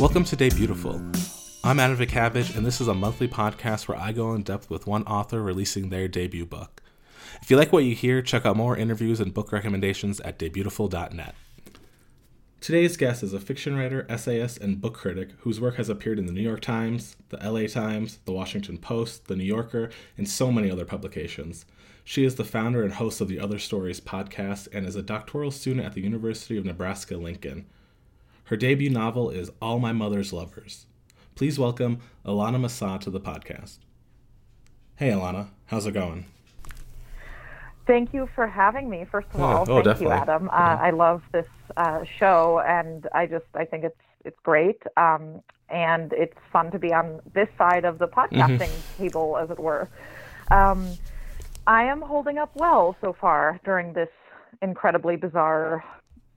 Welcome to Debutiful. I'm Adam Vitcavage, and this is a monthly podcast where I go in depth with one author releasing their debut book. If you like what you hear, check out more interviews and book recommendations at debutiful.net. Today's guest is a fiction writer, essayist, and book critic whose work has appeared in the New York Times, the LA Times, the Washington Post, the New Yorker, and so many other publications. She is the founder and host of the Other Stories podcast and is a doctoral student at the University of Nebraska Lincoln. Her debut novel is All My Mother's Lovers. Please welcome Ilana Masad to the podcast. Hey, Ilana, how's it going? Thank you for having me. First of all, oh, thank definitely. you, Adam. Uh, I love this uh, show, and I just I think it's it's great, um, and it's fun to be on this side of the podcasting table, as it were. Um, I am holding up well so far during this incredibly bizarre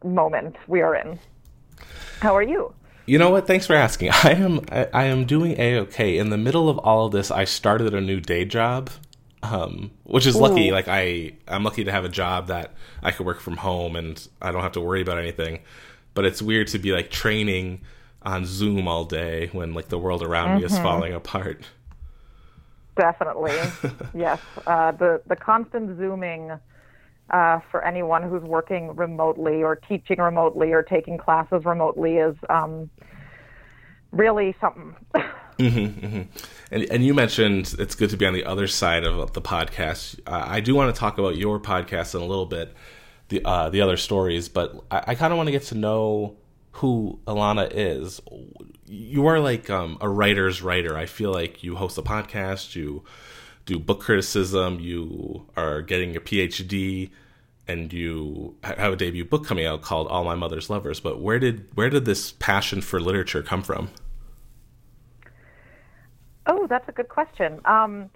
moment we are in. How are you? You know what? Thanks for asking. I am I, I am doing a okay. In the middle of all of this, I started a new day job, um, which is lucky. Like I I'm lucky to have a job that I could work from home and I don't have to worry about anything. But it's weird to be like training on Zoom all day when like the world around me is falling apart. Definitely, yes. Uh, the the constant zooming uh, for anyone who's working remotely or teaching remotely or taking classes remotely is um, really something. And and you mentioned it's good to be on the other side of the podcast. Uh, I do want to talk about your podcast in a little bit, the uh, the other stories, but I, I kind of want to get to know who Ilana is. You are like um, a writer's writer. I feel like you host a podcast, you do book criticism, you are getting a PhD, and you have a debut book coming out called All My Mother's Lovers. But where did where did this passion for literature come from? Oh, that's a good question. Um,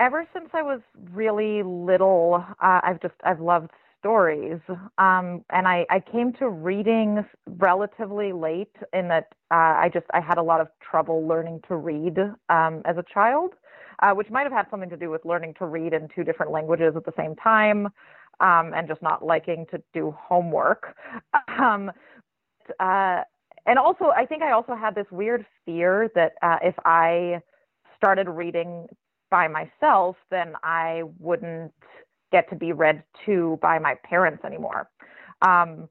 ever since I was really little, uh, I've just I've loved stories, um, and I, I came to reading relatively late. In that, uh, I just I had a lot of trouble learning to read um, as a child, uh, which might have had something to do with learning to read in two different languages at the same time, um, and just not liking to do homework. Um, uh, and also, I think I also had this weird fear that uh, if I started reading by myself, then I wouldn't get to be read to by my parents anymore. Um,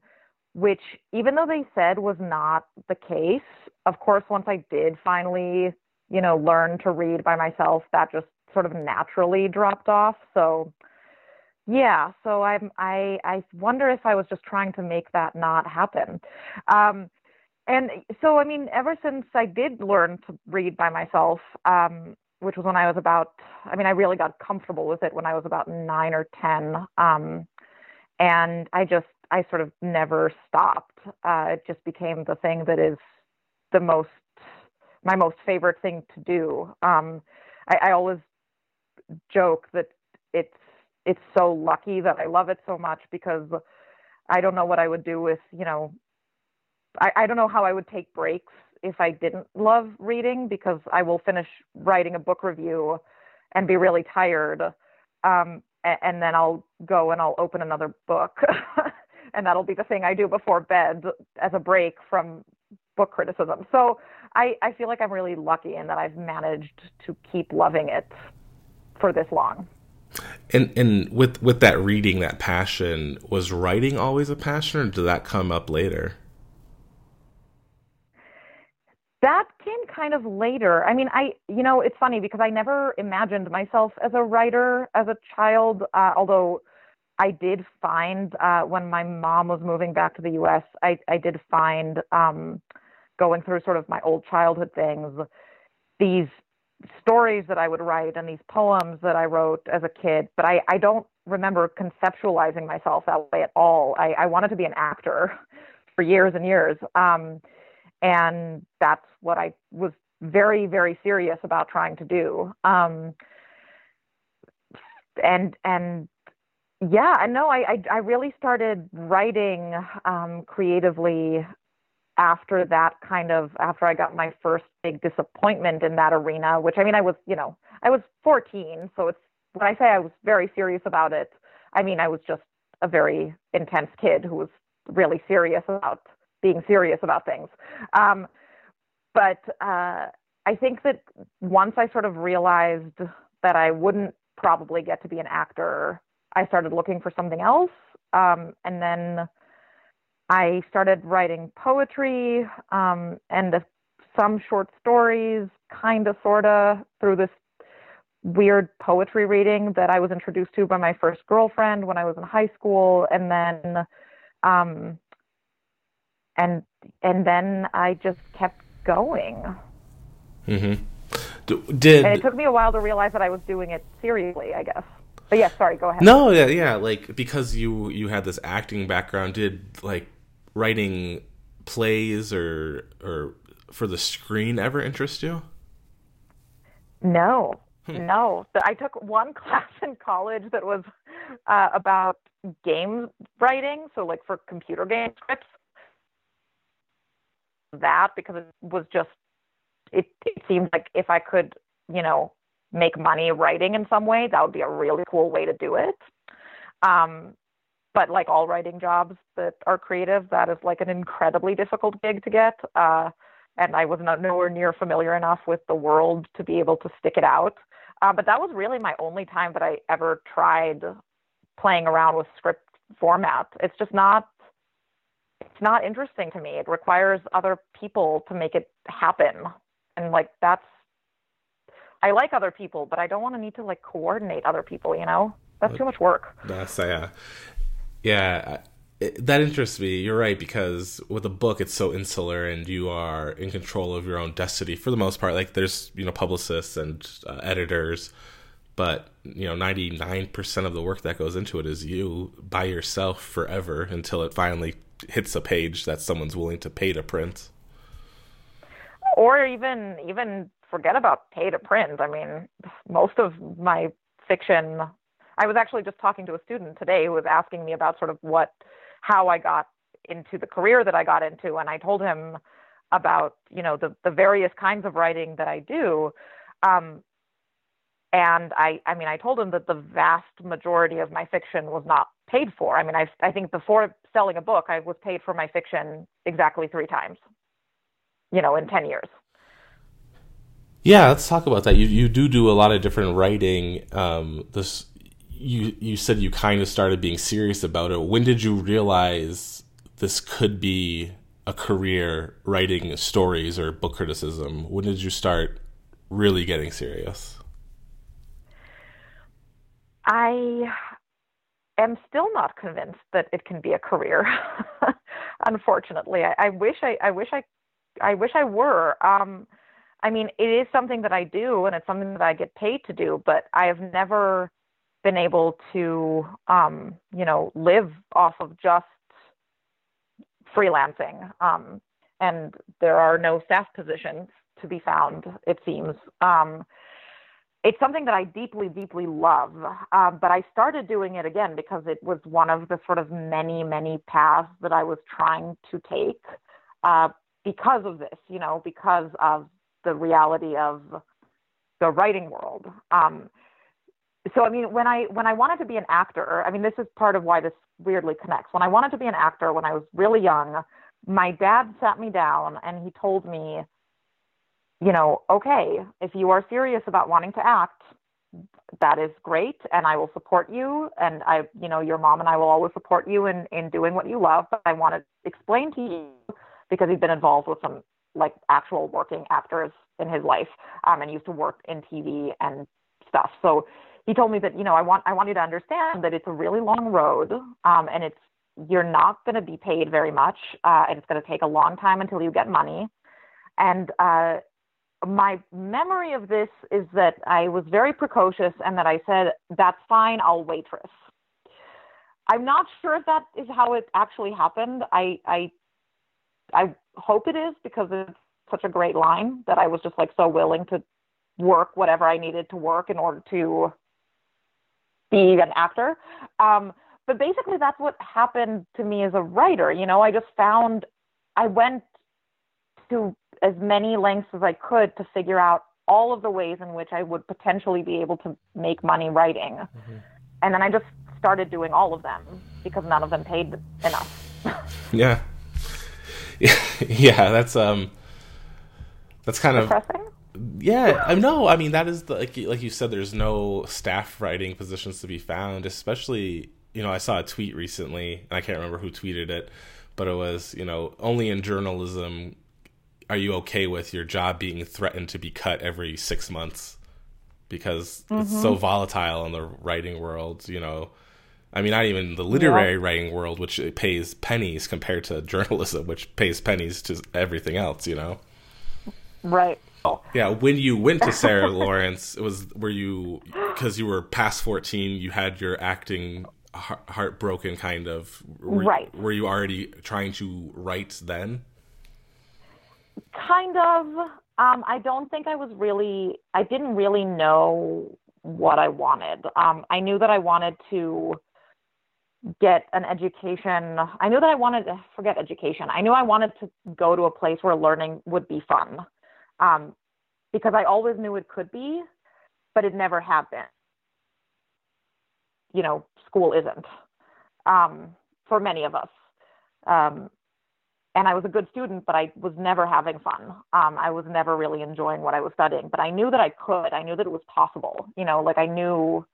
which, even though they said was not the case, of course, once I did finally, you know, learn to read by myself, that just sort of naturally dropped off. So, yeah, so I'm I I wonder if I was just trying to make that not happen. Um, and so, I mean, ever since I did learn to read by myself, um, which was when I was about, I mean, I really got comfortable with it when I was about nine or 10. Um, and I just, I sort of never stopped. Uh, it just became the thing that is the most, my most favorite thing to do. Um, I, I always joke that it's, it's so lucky that I love it so much because I don't know what I would do with, you know, I, I don't know how I would take breaks if I didn't love reading because I will finish writing a book review and be really tired. Um, and, and then I'll go and I'll open another book. and that'll be the thing I do before bed as a break from book criticism. So I, I feel like I'm really lucky in that I've managed to keep loving it for this long. And and with with that reading, that passion, was writing always a passion, or did that come up later? that came kind of later. I mean, I, you know, it's funny because I never imagined myself as a writer as a child, uh, although I did find uh, when my mom was moving back to the US, I, I did find um, going through sort of my old childhood things, these stories that I would write and these poems that I wrote as a kid, but I, I don't remember conceptualizing myself that way at all. I, I wanted to be an actor for years and years. Um, and that's what I was very, very serious about trying to do. Um, and and yeah, know I, I I really started writing um, creatively after that kind of after I got my first big disappointment in that arena. Which I mean, I was you know I was 14, so it's when I say I was very serious about it, I mean I was just a very intense kid who was really serious about being serious about things. Um, but uh, I think that once I sort of realized that I wouldn't probably get to be an actor, I started looking for something else. Um, and then I started writing poetry um, and the, some short stories, kind of, sort of, through this weird poetry reading that I was introduced to by my first girlfriend when I was in high school, and then, um, and and then I just kept going. Mm-hmm. Did and it took me a while to realize that I was doing it seriously, I guess. But yeah, sorry, go ahead. No, yeah, yeah, like because you you had this acting background, did like writing plays or or for the screen ever interest you? No, Hmm. No, I took one class in college that was uh, about game writing, so like for computer game scripts. That because it was just it, it seemed like if I could, you know, make money writing in some way, that would be a really cool way to do it. Um, but like all writing jobs that are creative, that is like an incredibly difficult gig to get. Uh, and I was not nowhere near familiar enough with the world to be able to stick it out. Uh, but that was really my only time that I ever tried playing around with script format. It's just not it's not interesting to me. It requires other people to make it happen. And like that's I like other people, but I don't want to need to like coordinate other people, you know? That's too much work. That's yeah. Yeah, it, that interests me. You're right because with a book, it's so insular, and you are in control of your own destiny for the most part. Like there's you know publicists and uh, editors, but you know 99% of the work that goes into it is you by yourself forever until it finally hits a page that someone's willing to pay to print. Or even even forget about pay to print. I mean, most of my fiction. I was actually just talking to a student today who was asking me about sort of what how I got into the career that I got into, and I told him about you know the the various kinds of writing that I do. Um, and I, I mean, I told him that the vast majority of my fiction was not paid for. I mean, I, I think before selling a book, I was paid for my fiction exactly three times, you know, in 10 years. Yeah, let's talk about that. You, you do do a lot of different writing. Um, this you you said you kind of started being serious about it. When did you realize this could be a career writing stories or book criticism? When did you start really getting serious? I am still not convinced that it can be a career. Unfortunately, I, I, wish I, I wish I, I wish I were. Um, I mean, it is something that I do, and it's something that I get paid to do. But I have never been able to, um, you know, live off of just freelancing. Um, and there are no staff positions to be found, it seems. Um, it's something that I deeply, deeply love. Uh, but I started doing it again because it was one of the sort of many, many paths that I was trying to take uh, because of this, you know, because of the reality of the writing world. Um, so I mean, when I when I wanted to be an actor, I mean, this is part of why this weirdly connects. When I wanted to be an actor when I was really young, my dad sat me down and he told me, you know, okay, if you are serious about wanting to act, that is great and I will support you and I you know, your mom and I will always support you in in doing what you love, but I want to explain to you because he's been involved with some like actual working actors in his life um and used to work in TV and stuff. So he told me that you know I want I want you to understand that it's a really long road, um, and it's you're not going to be paid very much, uh, and it's going to take a long time until you get money. And uh, my memory of this is that I was very precocious, and that I said, "That's fine, I'll waitress." I'm not sure if that is how it actually happened. I I I hope it is because it's such a great line that I was just like so willing to work whatever I needed to work in order to be an actor. Um, but basically, that's what happened to me as a writer. You know, I just found I went to as many lengths as I could to figure out all of the ways in which I would potentially be able to make money writing. Mm-hmm. And then I just started doing all of them because none of them paid enough. yeah. Yeah, that's um That's kind depressing. of yeah. I know. I mean, that is the, like like you said. There's no staff writing positions to be found, especially you know. I saw a tweet recently, and I can't remember who tweeted it, but it was you know only in journalism are you okay with your job being threatened to be cut every six months because mm-hmm. it's so volatile in the writing world. You know. I mean, not even the literary yeah. writing world, which pays pennies compared to journalism, which pays pennies to everything else, you know? Right. Yeah, when you went to Sarah Lawrence, it was were you because you were past fourteen, you had your acting heart, heartbroken kind of were, right. Were you already trying to write then? Kind of. Um, I don't think I was really. I didn't really know what I wanted. Um, I knew that I wanted to get an education. I knew that I wanted to forget education. I knew I wanted to go to a place where learning would be fun um, because I always knew it could be, but it never had been. You know, school isn't um, for many of us. Um, and I was a good student, but I was never having fun. Um, I was never really enjoying what I was studying, but I knew that I could. I knew that it was possible. You know, like I knew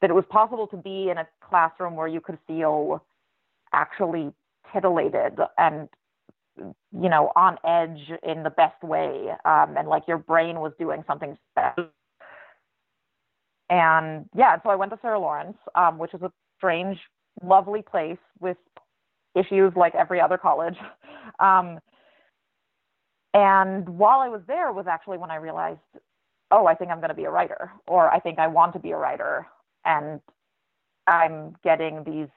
that it was possible to be in a classroom where you could feel actually titillated and you know, on edge in the best way, um, and like your brain was doing something special. And yeah, so I went to Sarah Lawrence, um, which is a strange, lovely place with issues like every other college. Um, and while I was there was actually when I realized, oh, I think I'm going to be a writer, or I think I want to be a writer, and I'm getting these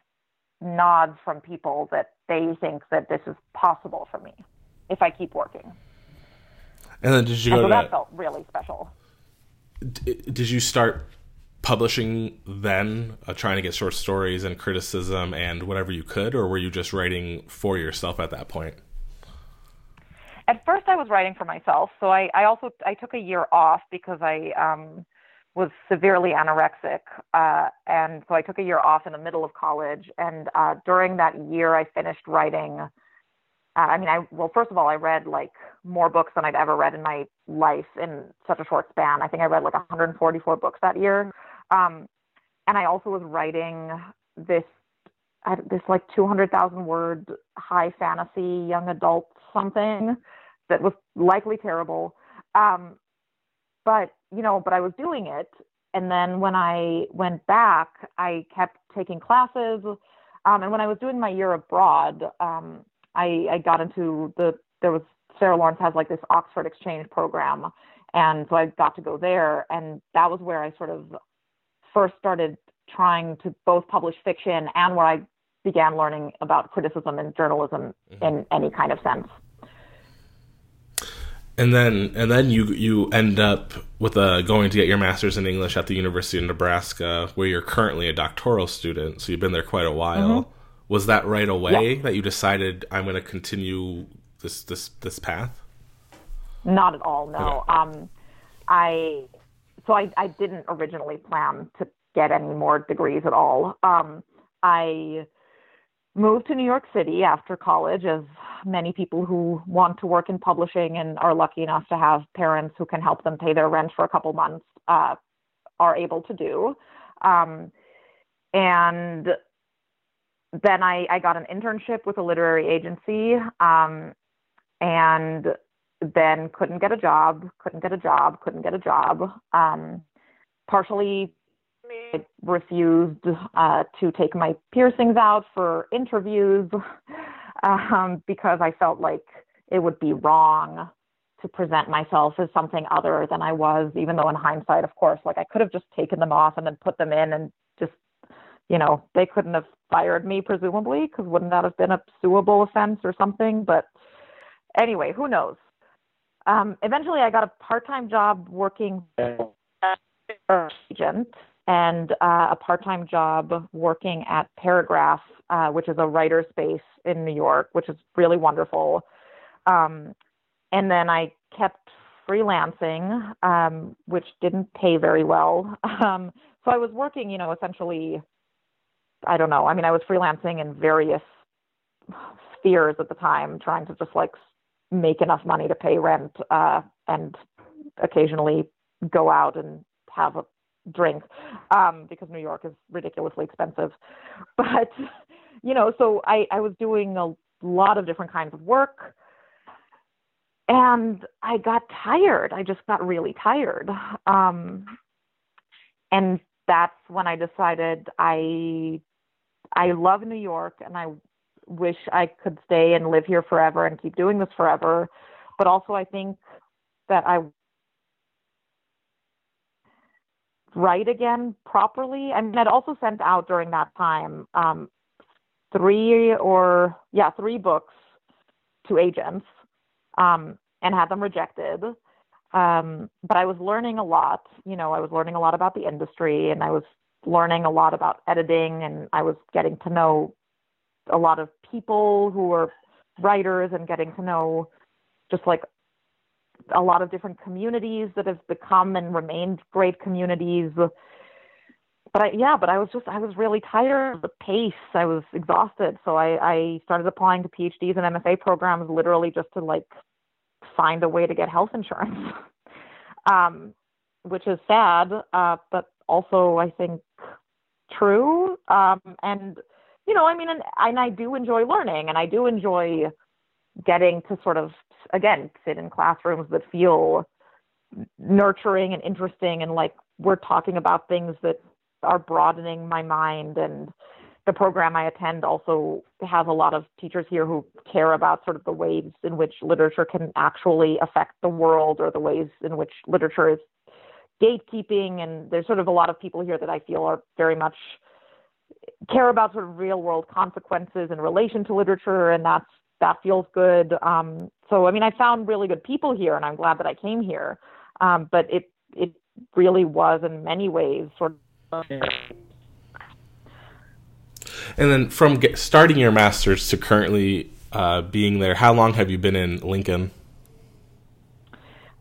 nods from people that they think that this is possible for me if I keep working. And then did you and go so that, that felt really special. Did you start publishing then, uh, trying to get short stories and criticism and whatever you could, or were you just writing for yourself at that point? At first, I was writing for myself. So I, I also I took a year off because I um, was severely anorexic. Uh, and so I took a year off in the middle of college. And uh, during that year, I finished writing. Uh, I mean, I well, first of all, I read like more books than I'd ever read in my life in such a short span. I think I read like 144 books that year. Um, and I also was writing this this like 200,000 word high fantasy young adult something that was likely terrible. Um, but you know, but I was doing it. And then when I went back, I kept taking classes. Um, and when I was doing my year abroad, um, I, I got into the, there was, Sarah Lawrence has like this Oxford exchange program. And so I got to go there. And that was where I sort of first started trying to both publish fiction and where I began learning about criticism and journalism mm-hmm. in any kind of sense and then and then you you end up with a going to get your master's in English at the University of Nebraska, where you're currently a doctoral student. So you've been there quite a while. Mm-hmm. Was that right away yeah. that you decided I'm going to continue this this this path? Not at all. No. Okay. Um, I so I I didn't originally plan to get any more degrees at all. Um, I moved to New York City after college, as many people who want to work in publishing and are lucky enough to have parents who can help them pay their rent for a couple months uh, are able to do. Um, and then I, I, got an internship with a literary agency um, and then couldn't get a job, couldn't get a job, couldn't get a job. Um, partially I refused uh, to take my piercings out for interviews um, because I felt like it would be wrong to present myself as something other than I was, even though in hindsight, of course, like I could have just taken them off and then put them in and just, you know, they couldn't have fired me, presumably, because wouldn't that have been a suable offense or something? But anyway, who knows? Um, eventually, I got a part time job working for agent and uh, a part-time job working at Paragraph, uh, which is a writer space in New York, which is really wonderful. Um, and then I kept freelancing, um, which didn't pay very well. Um, so I was working, you know, essentially, I don't know. I mean, I was freelancing in various spheres at the time, trying to just like make enough money to pay rent uh, and occasionally go out and have a drink um, because New York is ridiculously expensive. But you know, so I, I was doing a lot of different kinds of work and I got tired. I just got really tired. Um, and that's when I decided I I love New York and I wish I could stay and live here forever and keep doing this forever. But also I think that I write again properly. I mean I'd also sent out during that time um, three or yeah, three books to agents um, and had them rejected. Um, but I was learning a lot. You know, I was learning a lot about the industry and I was learning a lot about editing and I was getting to know a lot of people who were writers and getting to know just like a lot of different communities that have become and remained great communities. But I, yeah, but I was just, I was really tired of the pace. I was exhausted. So I, I started applying to PhDs and MFA programs literally just to like find a way to get health insurance, um, which is sad, uh, but also I think true. Um, and you know, I mean, and, and I do enjoy learning, and I do enjoy getting to sort of again sit in classrooms that feel nurturing and interesting, and like we're talking about things that are broadening my mind and the program I attend also has a lot of teachers here who care about sort of the ways in which literature can actually affect the world or the ways in which literature is gatekeeping. And there's sort of a lot of people here that I feel are very much care about sort of real world consequences in relation to literature. And that's, that feels good. Um, so, I mean, I found really good people here and I'm glad that I came here. Um, but it, it really was in many ways sort of and then from get, starting your master's to currently uh, being there, how long have you been in Lincoln?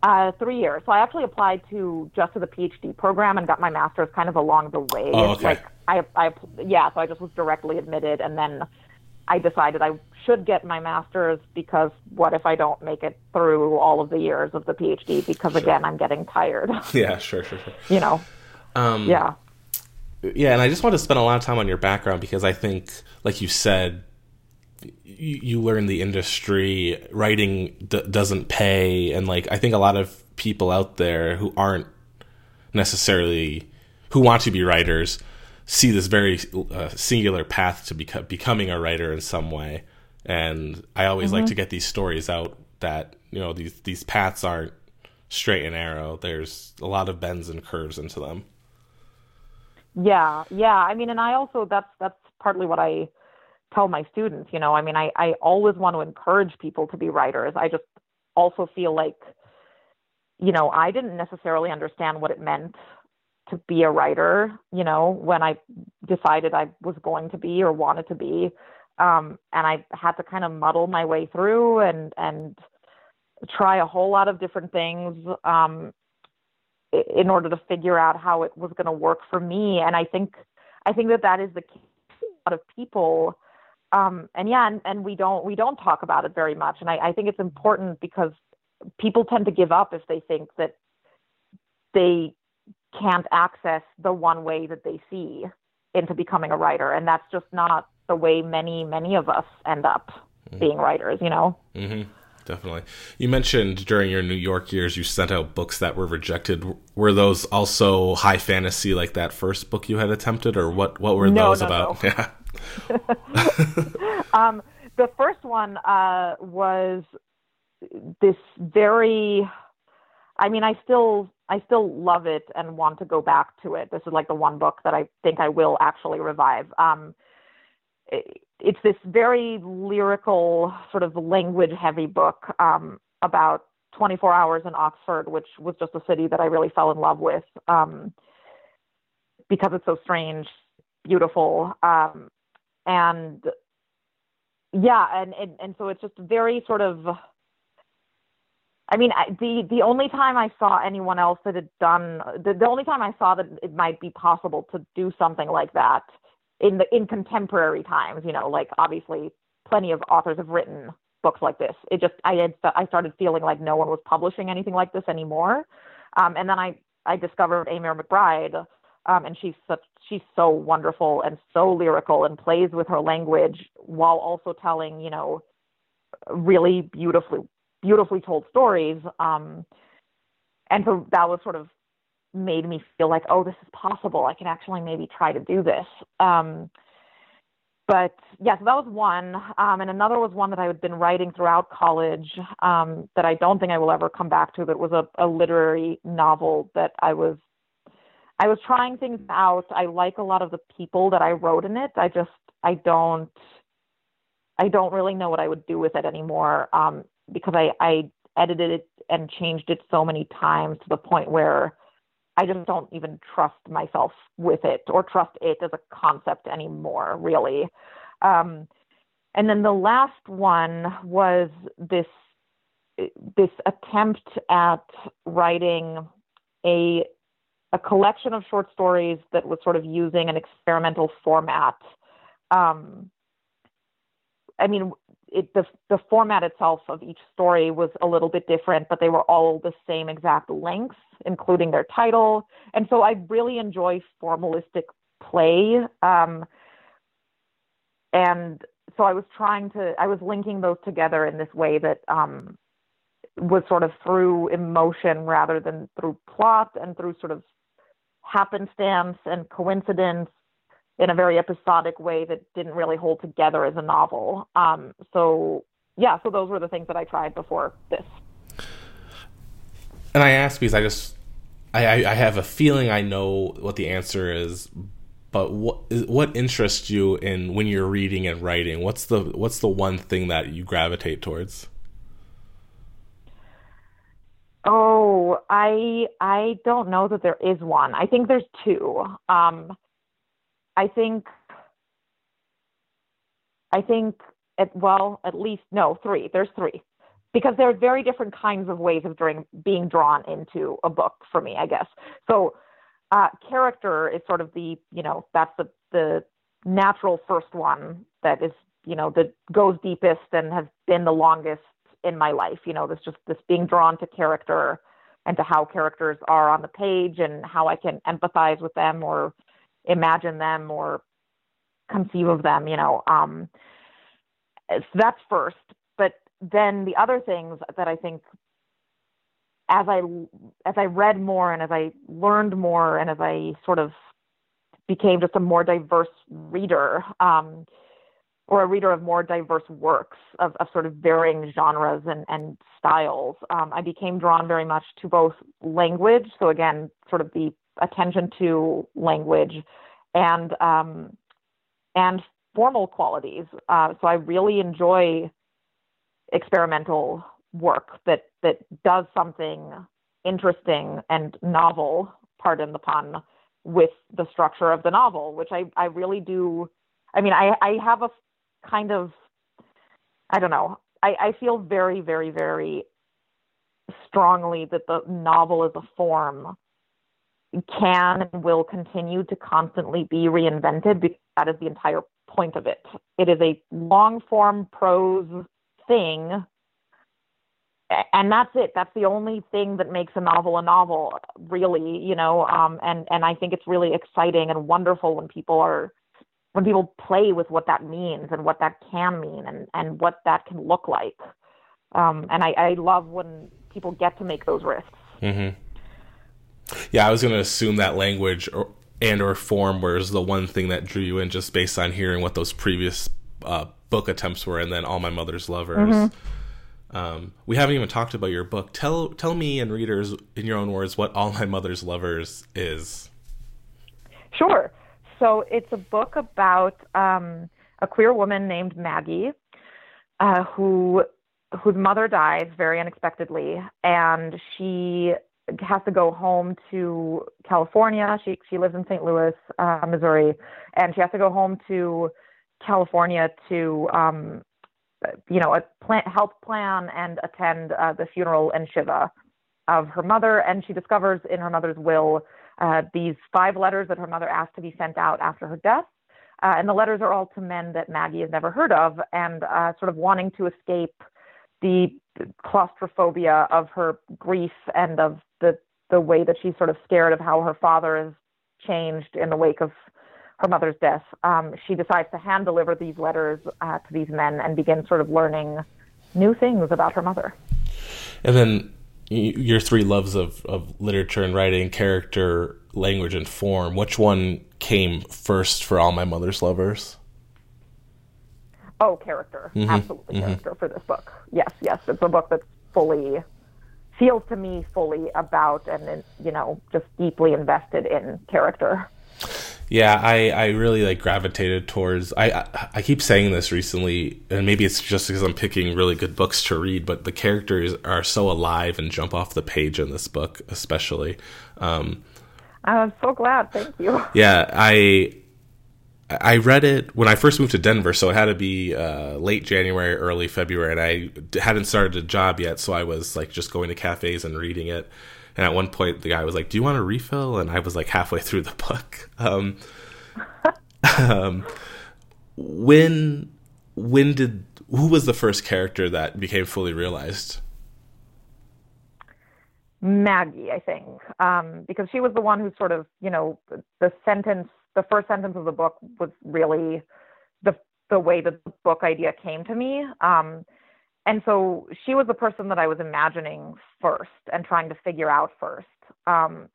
Uh, three years. So I actually applied to just to the PhD program and got my master's kind of along the way. Oh, okay. Like I, I, yeah. So I just was directly admitted, and then I decided I should get my master's because what if I don't make it through all of the years of the PhD? Because sure. again, I'm getting tired. Yeah, sure, sure, sure. you know. Um, yeah yeah, and I just want to spend a lot of time on your background because I think, like you said, you, you learn the industry. Writing d- doesn't pay, and like I think a lot of people out there who aren't necessarily who want to be writers see this very uh, singular path to beco- becoming a writer in some way. And I always mm-hmm. like to get these stories out that you know these these paths aren't straight and narrow. There's a lot of bends and curves into them. Yeah, yeah. I mean, and I also that's that's partly what I tell my students. You know, I mean, I I always want to encourage people to be writers. I just also feel like, you know, I didn't necessarily understand what it meant to be a writer. You know, when I decided I was going to be or wanted to be, um, and I had to kind of muddle my way through and and try a whole lot of different things. Um, in order to figure out how it was going to work for me. And I think I think that that is the key a lot of people. Um, and yeah, and, and we don't we don't talk about it very much. And I, I think it's important because people tend to give up if they think that they can't access the one way that they see into becoming a writer, and that's just not the way many many of us end up mm-hmm. being writers. You know. Mm-hmm definitely. You mentioned during your New York years you sent out books that were rejected. Were those also high fantasy like that first book you had attempted, or what? What were no, those no, about? No. Yeah. um, the first one uh, was this very. I mean, I still I still love it and want to go back to it. This is like the one book that I think I will actually revive. Um, it's this very lyrical, sort of language heavy book um, about 24 hours in Oxford, which was just a city that I really fell in love with um, because it's so strange, beautiful, um, and yeah, and, and and so it's just very sort of. I mean, the the only time I saw anyone else that had done the, the only time I saw that it might be possible to do something like that in the in contemporary times, you know, like obviously plenty of authors have written books like this. It just I had I started feeling like no one was publishing anything like this anymore. Um, and then I I discovered Eimear McBride, um, and she's such she's so wonderful and so lyrical and plays with her language while also telling you know really beautifully beautifully told stories. Um, and so that was sort of made me feel like, oh, this is possible. I can actually maybe try to do this. Um, but yeah, so that was one. Um, and another was one that I had been writing throughout college um, that I don't think I will ever come back to. That was a, a literary novel that I was I was trying things out. I like a lot of the people that I wrote in it. I just I don't I don't really know what I would do with it anymore um, because I, I edited it and changed it so many times to the point where I just don't even trust myself with it or trust it as a concept anymore, really. Um, and then the last one was this this attempt at writing a a collection of short stories that was sort of using an experimental format. Um, I mean, it, the the format itself of each story was a little bit different, but they were all the same exact length, including their title. And so I really enjoy formalistic play. Um, and so I was trying to, I was linking those together in this way that um, was sort of through emotion rather than through plot and through sort of happenstance and coincidence in a very episodic way that didn't really hold together as a novel. Um, so yeah, so those were the things that I tried before this. And I ask because I just I, I have a feeling I know what the answer is, but what what interests you in when you're reading and writing? What's the what's the one thing that you gravitate towards? Oh, I I don't know that there is one. I think there's two. Um, I think I think at well at least no three. There's three because there are very different kinds of ways of during, being drawn into a book for me, I guess. So uh, character is sort of the you know that's the the natural first one that is you know that goes deepest and has been the longest in my life. You know, this just this being drawn to character and to how characters are on the page and how I can empathize with them or imagine them or conceive of them, you know. Um, so that's first. But then the other things that I think as I as I read more and as I learned more and as I sort of became just a more diverse reader, um, or a reader of more diverse works of, of sort of varying genres and, and styles, um, I became drawn very much to both language. So again, sort of the attention to language and um, and formal qualities. Uh, so I really enjoy experimental work that that does something interesting and novel, pardon the pun, with the structure of the novel, which I, I really do. I mean, I, I have a kind of, I don't know, I, I feel very, very, very strongly that the novel as a form can and will continue to constantly be reinvented because that is the entire point of it. It is a long form prose thing. And that's it. That's the only thing that makes a novel a novel, really, you know. Um, and and I think it's really exciting and wonderful when people are when people play with what that means and what that can mean and and what that can look like. Um, and I, I love when people get to make those risks. Mm-hmm. Yeah, I was going to assume that language or, and or form was the one thing that drew you in, just based on hearing what those previous uh, book attempts were, and then all my mother's lovers. Mm-hmm. Um, we haven't even talked about your book. Tell tell me and readers in your own words what All My Mother's Lovers is. Sure. So it's a book about um, a queer woman named Maggie, uh, who whose mother dies very unexpectedly, and she has to go home to California. She she lives in St. Louis, uh, Missouri, and she has to go home to California to um, you know plan, help plan and attend uh, the funeral and shiva of her mother. And she discovers in her mother's will uh, these five letters that her mother asked to be sent out after her death. Uh, and the letters are all to men that Maggie has never heard of, and uh, sort of wanting to escape the claustrophobia of her grief and of the way that she's sort of scared of how her father has changed in the wake of her mother's death. Um, she decides to hand deliver these letters uh, to these men and begin sort of learning new things about her mother. And then your three loves of, of literature and writing, character, language, and form. Which one came first for all my mother's lovers? Oh, character. Mm-hmm. Absolutely mm-hmm. character for this book. Yes, yes. It's a book that's fully feels to me fully about and you know just deeply invested in character. Yeah, I, I really like gravitated towards. I I keep saying this recently, and maybe it's just because I'm picking really good books to read. But the characters are so alive and jump off the page in this book, especially. Um, I'm so glad. Thank you. Yeah, I I read it when I first moved to Denver, so it had to be uh, late January, early February, and I hadn't started a job yet, so I was like just going to cafes and reading it. And at one point, the guy was like, "Do you want a refill?" And I was like halfway through the book. Um, um, when when did who was the first character that became fully realized? Maggie, I think, um, because she was the one who sort of, you know, the sentence, the first sentence of the book was really the the way that the book idea came to me. Um, and so she was the person that I was imagining first and trying to figure out first. Um,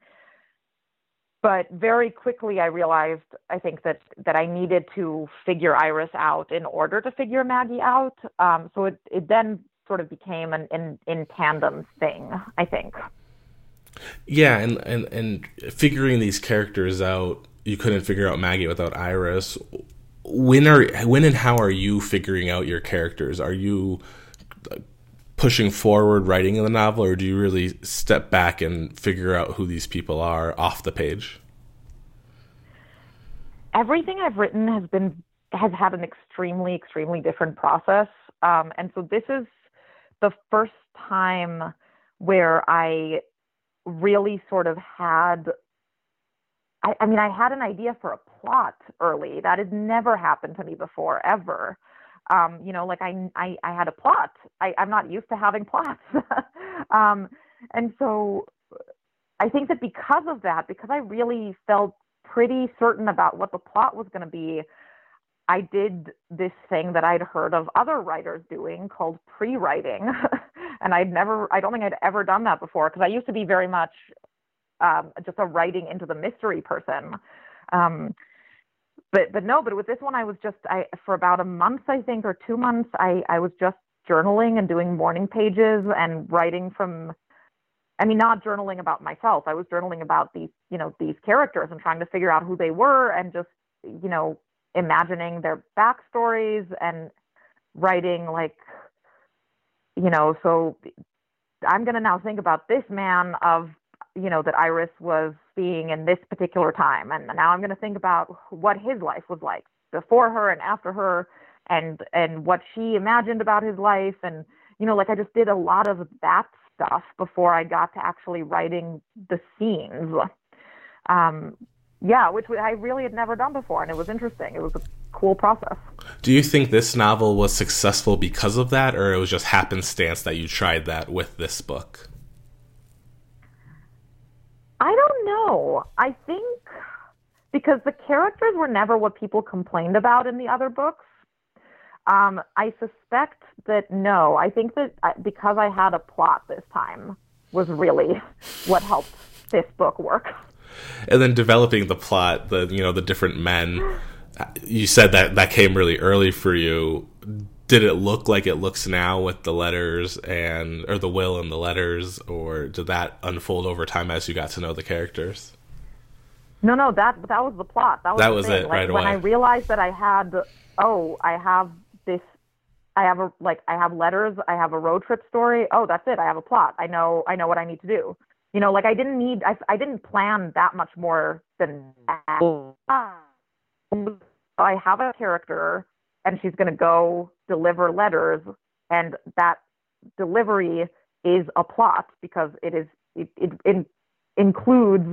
but very quickly I realized I think that that I needed to figure Iris out in order to figure Maggie out. Um, so it it then sort of became an in in tandem thing. I think. Yeah, and and and figuring these characters out, you couldn't figure out Maggie without Iris. When are when and how are you figuring out your characters? Are you pushing forward writing in the novel, or do you really step back and figure out who these people are off the page? Everything I've written has been has had an extremely, extremely different process, um, and so this is the first time where I really sort of had. I, I mean, I had an idea for a plot early. That had never happened to me before, ever um, you know, like I, I, I had a plot. I, I'm not used to having plots. um, and so I think that because of that, because I really felt pretty certain about what the plot was going to be, I did this thing that I'd heard of other writers doing called pre-writing. and I'd never, I don't think I'd ever done that before because I used to be very much um, just a writing into the mystery person. Um, but but no, but with this one, I was just I for about a month, I think, or two months, I I was just journaling and doing morning pages and writing from. I mean, not journaling about myself. I was journaling about these, you know, these characters and trying to figure out who they were and just, you know, imagining their backstories and writing like, you know, so I'm going to now think about this man of you know that Iris was being in this particular time, and now I'm going to think about what his life was like before her and after her, and and what she imagined about his life, and you know, like I just did a lot of that stuff before I got to actually writing the scenes. Um, yeah, which I really had never done before, and it was interesting. It was a cool process. Do you think this novel was successful because of that, or it was just happenstance that you tried that with this book? I don't know. I think because the characters were never what people complained about in the other books. Um, I suspect that no. I think that I, because I had a plot this time was really what helped this book work. And then developing the plot, the you know the different men. You said that that came really early for you did it look like it looks now with the letters and or the will and the letters or did that unfold over time as you got to know the characters? No no that that was the plot. That was, that was it like, right when away. i realized that i had oh i have this i have a like i have letters i have a road trip story oh that's it i have a plot. I know i know what i need to do. You know like i didn't need i, I didn't plan that much more than that. Oh. i have a character and she's going to go deliver letters and that delivery is a plot because it is it, it, it includes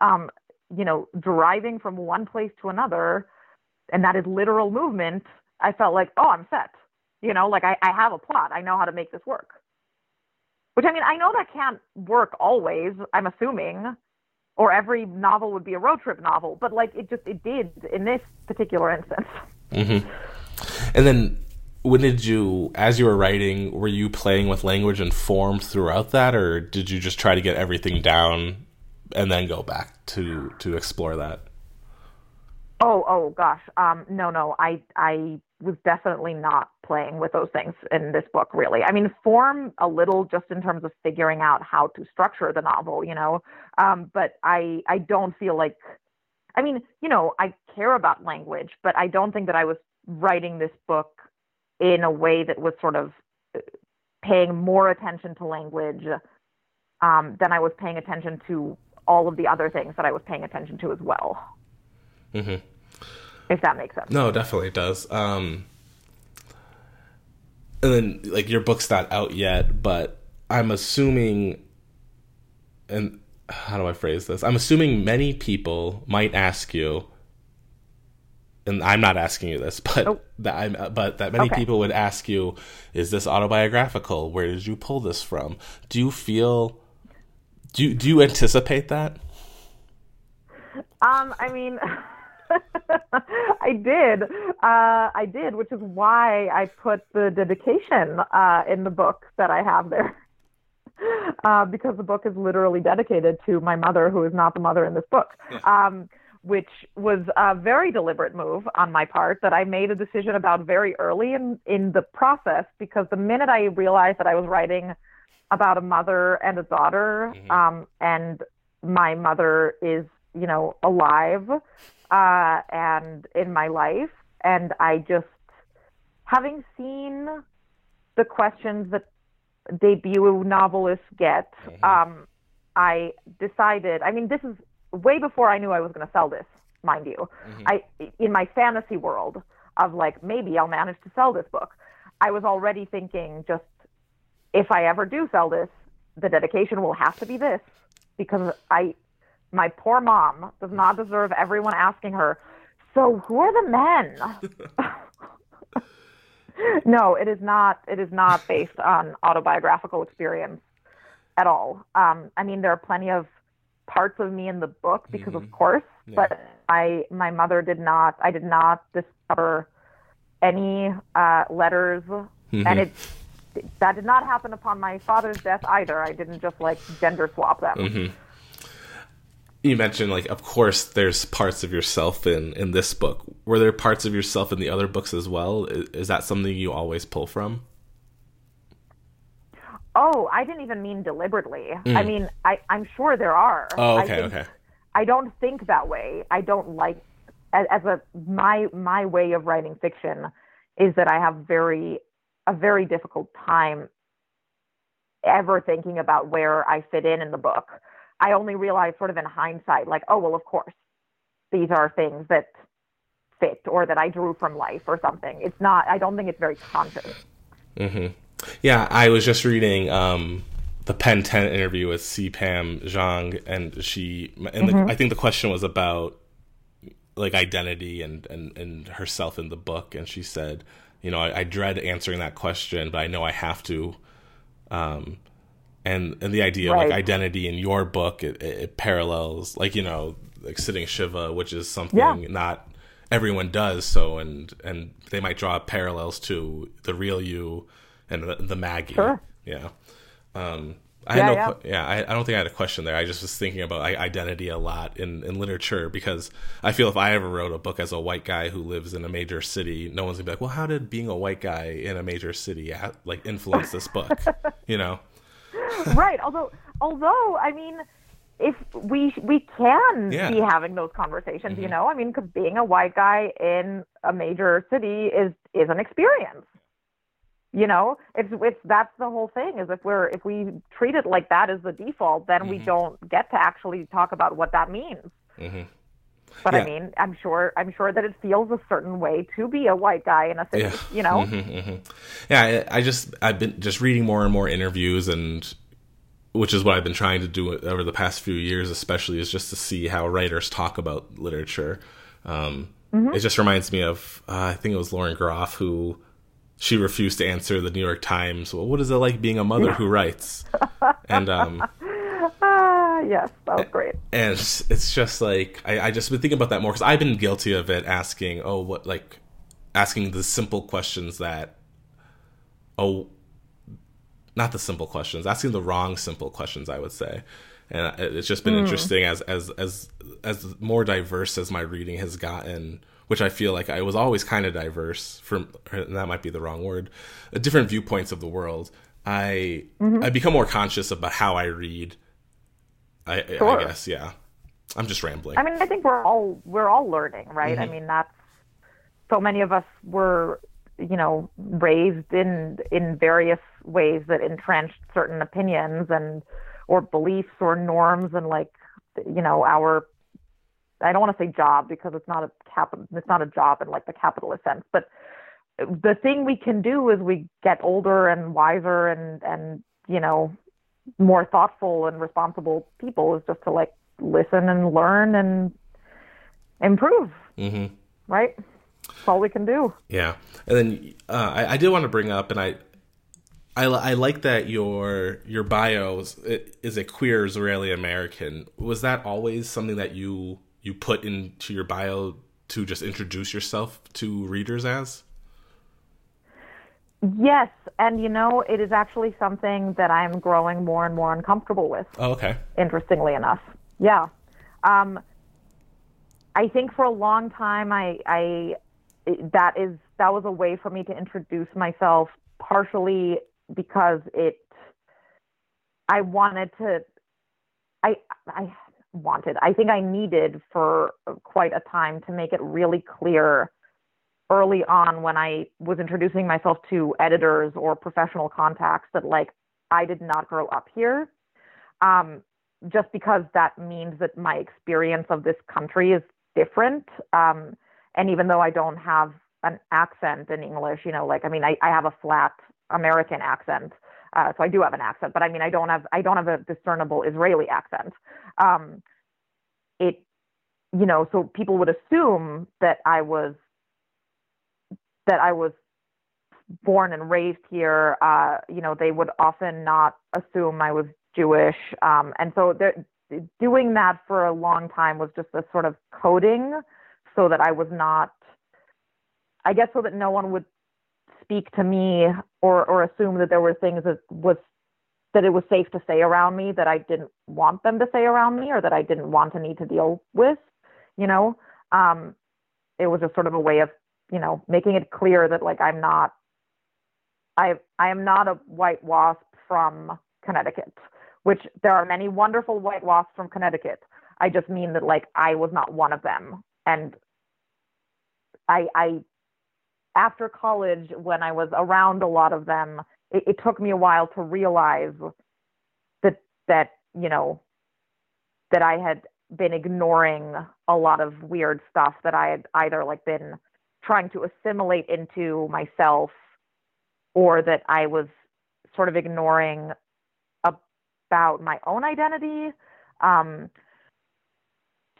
um, you know driving from one place to another and that is literal movement, I felt like, oh, I'm set. You know, like I, I have a plot. I know how to make this work. Which I mean, I know that can't work always, I'm assuming, or every novel would be a road trip novel, but like it just it did in this particular instance. Mm-hmm. And then when did you as you were writing were you playing with language and form throughout that or did you just try to get everything down and then go back to to explore that? Oh oh gosh. Um no no. I i was definitely not playing with those things in this book really. I mean form a little just in terms of figuring out how to structure the novel you know? Um but i i don't feel like i mean you know i care about language but i don't think that i was writing this book in a way that was sort of uh, paying more attention to language um, than I was paying attention to all of the other things that I was paying attention to as well. Mm-hmm. If that makes sense. No, definitely it does. Um, and then, like, your book's not out yet, but I'm assuming, and how do I phrase this? I'm assuming many people might ask you, and I'm not asking you this, but oh. that I'm, but that many okay. people would ask you, is this autobiographical? Where did you pull this from? Do you feel do you, do you anticipate that? Um, I mean, I did. Uh, I did, which is why I put the dedication uh, in the book that I have there. Uh, because the book is literally dedicated to my mother, who is not the mother in this book. Yeah. Um, which was a very deliberate move on my part that I made a decision about very early in, in the process because the minute I realized that I was writing about a mother and a daughter, mm-hmm. um, and my mother is, you know, alive uh, and in my life, and I just having seen the questions that debut novelists get, mm-hmm. um, I decided. I mean, this is way before I knew I was going to sell this, mind you. Mm-hmm. I in my fantasy world of like maybe I'll manage to sell this book. I was already thinking just if I ever do sell this, the dedication will have to be this because I, my poor mom does not deserve everyone asking her, so who are the men? no, it is not. It is not based on autobiographical experience at all. Um, I mean, there are plenty of parts of me in the book because, mm-hmm. of course, yeah. but I, my mother did not. I did not discover any uh, letters, mm-hmm. and it that did not happen upon my father's death either. I didn't just like gender swap them. Mm-hmm. You mentioned like, of course, there's parts of yourself in in this book. Were there parts of yourself in the other books as well? Is, is that something you always pull from? Oh, I didn't even mean deliberately. Mm. I mean, I, I'm sure there are. Oh, okay, I think, okay. I don't think that way. I don't like as, as a my my way of writing fiction is that I have very a very difficult time ever thinking about where I fit in in the book. I only realize sort of in hindsight, like, oh, well, of course, these are things that fit or that I drew from life or something. It's not, I don't think it's very conscious. Mm-hmm. Yeah, I was just reading um, the Pen 10 interview with C. Pam Zhang, and she, and mm-hmm. the, I think the question was about like identity and, and, and herself in the book. And she said, you know, I, I, dread answering that question, but I know I have to. Um, and and the idea right. of like identity in your book, it, it, parallels like you know like sitting Shiva, which is something yeah. not everyone does. So and and they might draw parallels to the real you and the, the Maggie. Sure. Yeah. Um, I yeah, had no, yeah. yeah I, I, don't think I had a question there. I just was thinking about identity a lot in, in literature because I feel if I ever wrote a book as a white guy who lives in a major city, no one's gonna be like, well, how did being a white guy in a major city like influence this book? you know? right. Although, although I mean, if we we can yeah. be having those conversations, mm-hmm. you know, I mean, being a white guy in a major city is is an experience you know if if that's the whole thing is if we're if we treat it like that as the default then mm-hmm. we don't get to actually talk about what that means mm-hmm. but yeah. i mean i'm sure i'm sure that it feels a certain way to be a white guy in a city yeah. you know mm-hmm, mm-hmm. yeah I, I just i've been just reading more and more interviews and which is what I've been trying to do over the past few years, especially is just to see how writers talk about literature. Um, mm-hmm. it just reminds me of uh, I think it was Lauren Groff who she refused to answer the New York Times. Well, what is it like being a mother who writes? And um, uh, yes, that was great. And it's just like I, I just been thinking about that more because I've been guilty of it, asking, oh, what like asking the simple questions that, oh, not the simple questions, asking the wrong simple questions. I would say, and it's just been mm. interesting as as as as more diverse as my reading has gotten which I feel like I was always kind of diverse from that might be the wrong word, uh, different viewpoints of the world. I mm-hmm. I become more conscious about how I read. I, sure. I guess yeah. I'm just rambling. I mean, I think we're all we're all learning, right? Mm-hmm. I mean, that's so many of us were, you know, raised in in various ways that entrenched certain opinions and or beliefs or norms and like you know our I don't want to say job because it's not a capital it's not a job in like the capitalist sense, but the thing we can do as we get older and wiser and and you know more thoughtful and responsible people is just to like listen and learn and improve. Mm-hmm. Right. That's all we can do. Yeah, and then uh, I, I did want to bring up, and I I, I like that your your bio is, is a queer Israeli American. Was that always something that you you put into your bio to just introduce yourself to readers as? Yes, and you know, it is actually something that I'm growing more and more uncomfortable with. Oh, okay. Interestingly enough, yeah. Um, I think for a long time, I, I that is that was a way for me to introduce myself, partially because it. I wanted to. I I wanted. I think I needed for quite a time to make it really clear early on when I was introducing myself to editors or professional contacts that like I did not grow up here. Um, just because that means that my experience of this country is different. Um, and even though I don't have an accent in English, you know, like I mean, I, I have a flat American accent, uh, so I do have an accent, but I mean, I don't have I don't have a discernible Israeli accent. Um, it, you know, so people would assume that I was that I was born and raised here. Uh, you know, they would often not assume I was Jewish, um, and so doing that for a long time was just a sort of coding, so that I was not. I guess so that no one would speak to me or or assume that there were things that was that it was safe to say around me that I didn't want them to say around me or that I didn't want to need to deal with, you know. Um, it was just sort of a way of, you know, making it clear that like I'm not I I am not a white wasp from Connecticut, which there are many wonderful white wasps from Connecticut. I just mean that like I was not one of them. And I I after college when I was around a lot of them it, it took me a while to realize that that you know that I had been ignoring a lot of weird stuff that I had either like been trying to assimilate into myself or that I was sort of ignoring about my own identity. Um,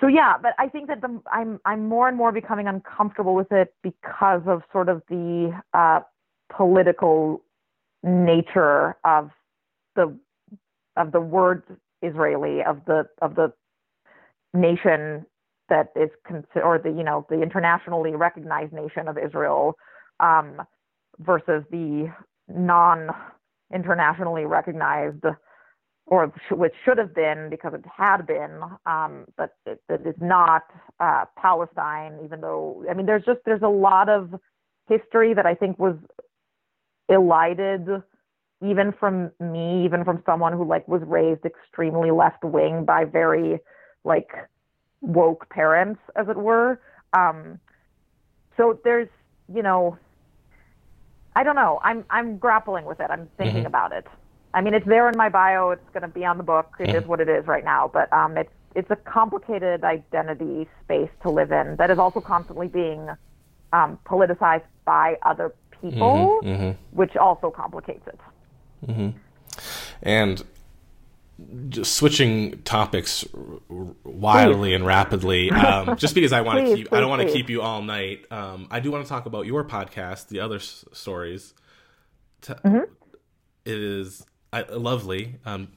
so yeah, but I think that the, I'm I'm more and more becoming uncomfortable with it because of sort of the uh, political nature of the of the word Israeli of the of the nation that is considered or the you know the internationally recognized nation of Israel um, versus the non internationally recognized or which should have been because it had been um, but it, it is not uh, Palestine even though I mean there's just there's a lot of history that I think was elided even from me, even from someone who like was raised extremely left wing by very like woke parents, as it were. Um, so there's, you know, I don't know. I'm I'm grappling with it. I'm thinking mm-hmm. about it. I mean, it's there in my bio. It's going to be on the book. It mm-hmm. is what it is right now. But um, it's it's a complicated identity space to live in that is also constantly being um, politicized by other people, mm-hmm, mm-hmm. which also complicates it. Mm-hmm. And just switching topics wildly please. and rapidly, um, just because I want to keep, please, I don't want to keep you all night. Um, I do want to talk about your podcast, the other s- stories. mm-hmm. It is I, lovely. Um,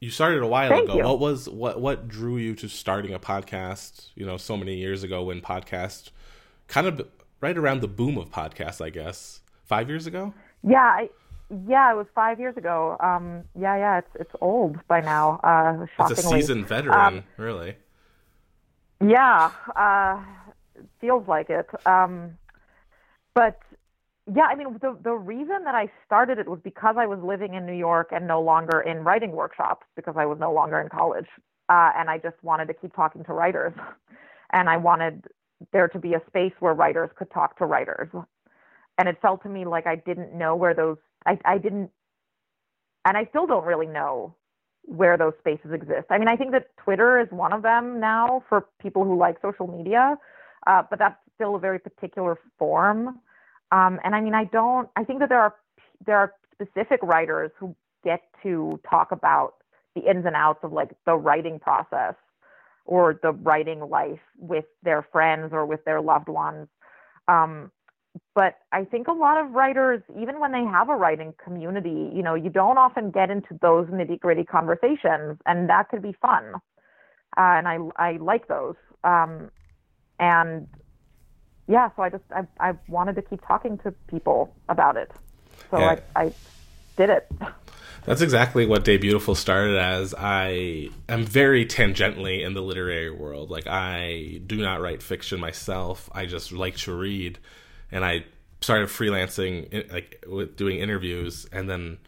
you started a while Thank ago. You. What was what what drew you to starting a podcast? You know, so many years ago when podcast kind of right around the boom of podcasts, I guess. Five years ago. Yeah, I, yeah, it was five years ago. Um, yeah, yeah, it's it's old by now. Uh, shockingly. It's a seasoned veteran, um, really. Yeah, uh, feels like it. Um, but yeah, I mean, the the reason that I started it was because I was living in New York and no longer in writing workshops because I was no longer in college, uh, and I just wanted to keep talking to writers, and I wanted there to be a space where writers could talk to writers, and it felt to me like I didn't know where those I, I didn't, and I still don't really know where those spaces exist. I mean, I think that Twitter is one of them now for people who like social media, uh, but that's still a very particular form. Um, and I mean, I don't. I think that there are there are specific writers who get to talk about the ins and outs of like the writing process or the writing life with their friends or with their loved ones. Um, but I think a lot of writers, even when they have a writing community, you know, you don't often get into those nitty gritty conversations, and that could be fun. Uh, and I I like those. Um, and yeah, so I just I I wanted to keep talking to people about it, so yeah. I I did it. That's exactly what Debutiful started as. I am very tangentially in the literary world. Like I do not write fiction myself. I just like to read and I started freelancing, like with doing interviews, and then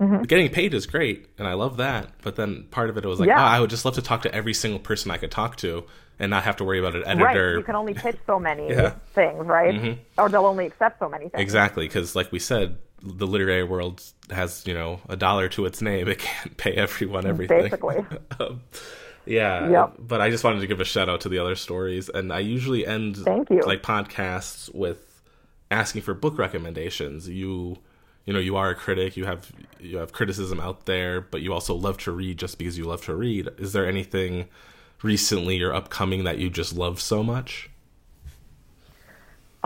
mm-hmm. getting paid is great, and I love that. But then part of it was like, yeah. oh, I would just love to talk to every single person I could talk to, and not have to worry about an editor. Right, you can only pitch so many yeah. things, right? Mm-hmm. Or they'll only accept so many things. Exactly, because like we said, the literary world has you know a dollar to its name. It can't pay everyone everything. Basically. um, yeah. Yep. But I just wanted to give a shout out to the other stories, and I usually end Thank you. like podcasts with asking for book recommendations. You you know you are a critic. You have you have criticism out there, but you also love to read just because you love to read. Is there anything recently or upcoming that you just love so much?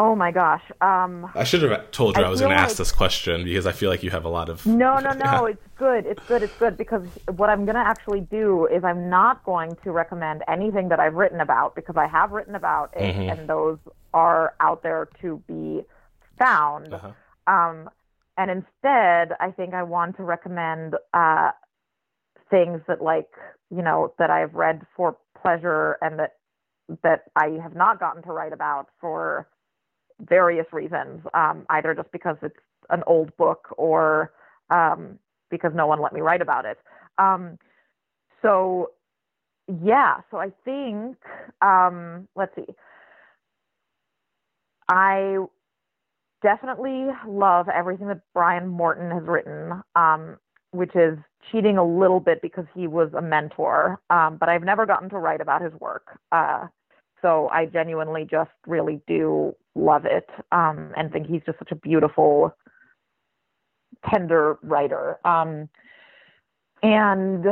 Oh my gosh. Um, I should have told you I, I was going to ask this question because I feel like you have a lot of. No, no, no. it's good. It's good. It's good because what I'm going to actually do is I'm not going to recommend anything that I've written about because I have written about it mm-hmm. and those are out there to be found. Uh-huh. Um, and instead, I think I want to recommend uh, things that, like, you know, that I've read for pleasure and that that I have not gotten to write about for various reasons, um, either just because it's an old book or um, because no one let me write about it. Um, so, yeah, so I think, um, let's see. I definitely love everything that Brian Morton has written, um, which is cheating a little bit because he was a mentor, um, but I've never gotten to write about his work. Uh, so I genuinely just really do love it um, and think he's just such a beautiful, tender writer. Um, and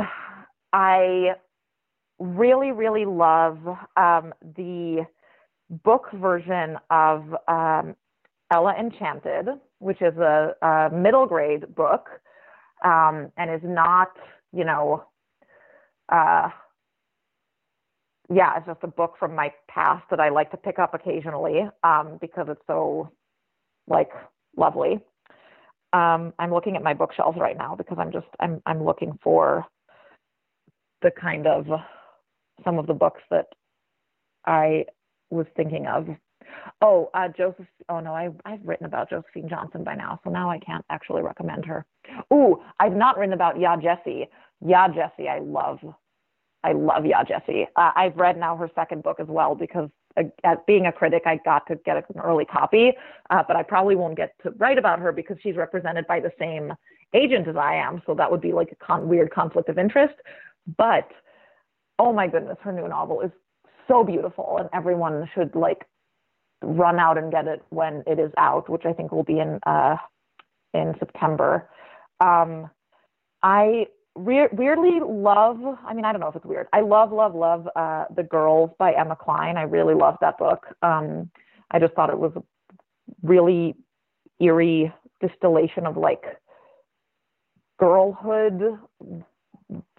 I really, really love um, the book version of um, Ella Enchanted, which is a, a middle grade book um, and is not, you know, uh, yeah, it's just a book from my past that I like to pick up occasionally um, because it's so like lovely. Um, I'm looking at my bookshelves right now because I'm just I'm I'm looking for the kind of some of the books that I was thinking of. Oh, uh, Joseph. Oh no, I I've written about Josephine Johnson by now, so now I can't actually recommend her. Ooh, I've not written about Yaa Gyasi. Yaa Gyasi, I love I love Yaa Gyasi. Uh, I've read now her second book as well because uh, as being a critic, I got to get an early copy, uh, but I probably won't get to write about her because she's represented by the same agent as I am. So that would be like a con- weird conflict of interest. But oh my goodness, her new novel is so beautiful, and everyone should like run out and get it when it is out, which I think will be in uh, in September. Um, I re- weirdly love. I mean, I don't know if it's weird. I love, love, love uh, the Girls by Emma Cline. I really love that book. Um, I just thought it was a really eerie distillation of like girlhood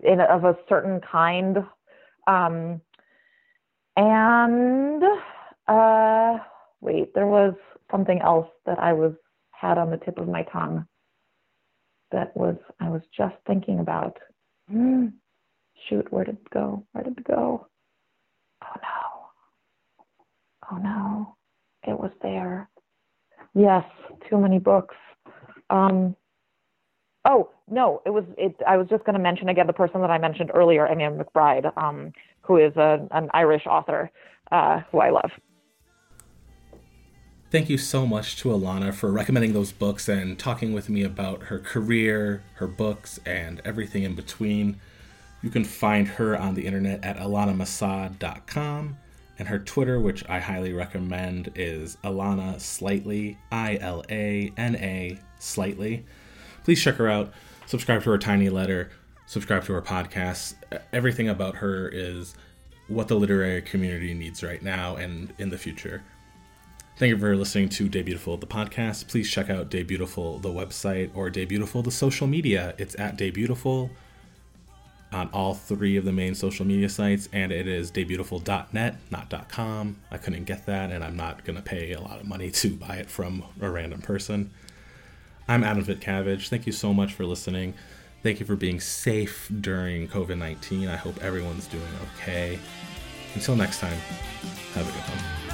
in of a certain kind. Um, and uh, wait, there was something else that I was had on the tip of my tongue that was I was just thinking about. Mm, shoot, where did it go? Where did it go? Oh no. Oh no. It was there. Yes, too many books. Um, oh no, it was it. I was just going to mention again the person that I mentioned earlier, Eimear McBride, um, who is a, an Irish author uh, who I love. Thank you so much to Ilana for recommending those books and talking with me about her career, her books, and everything in between. You can find her on the internet at ilanamasad.com, and her Twitter, which I highly recommend, is Ilana Slightly, I L A N A Slightly. Please check her out. Subscribe to her tiny letter, subscribe to her podcast. Everything about her is what the literary community needs right now and in the future. Thank you for listening to Debutiful, the podcast. Please check out Debutiful, the website, or Debutiful, the social media. It's at Debutiful on all three of the main social media sites, and it is debutiful.net, not .com. I couldn't get that, and I'm not going to pay a lot of money to buy it from a random person. I'm Adam Vitcavage. Thank you so much for listening. Thank you for being safe during COVID 19. I hope everyone's doing okay. Until next time, have a good one.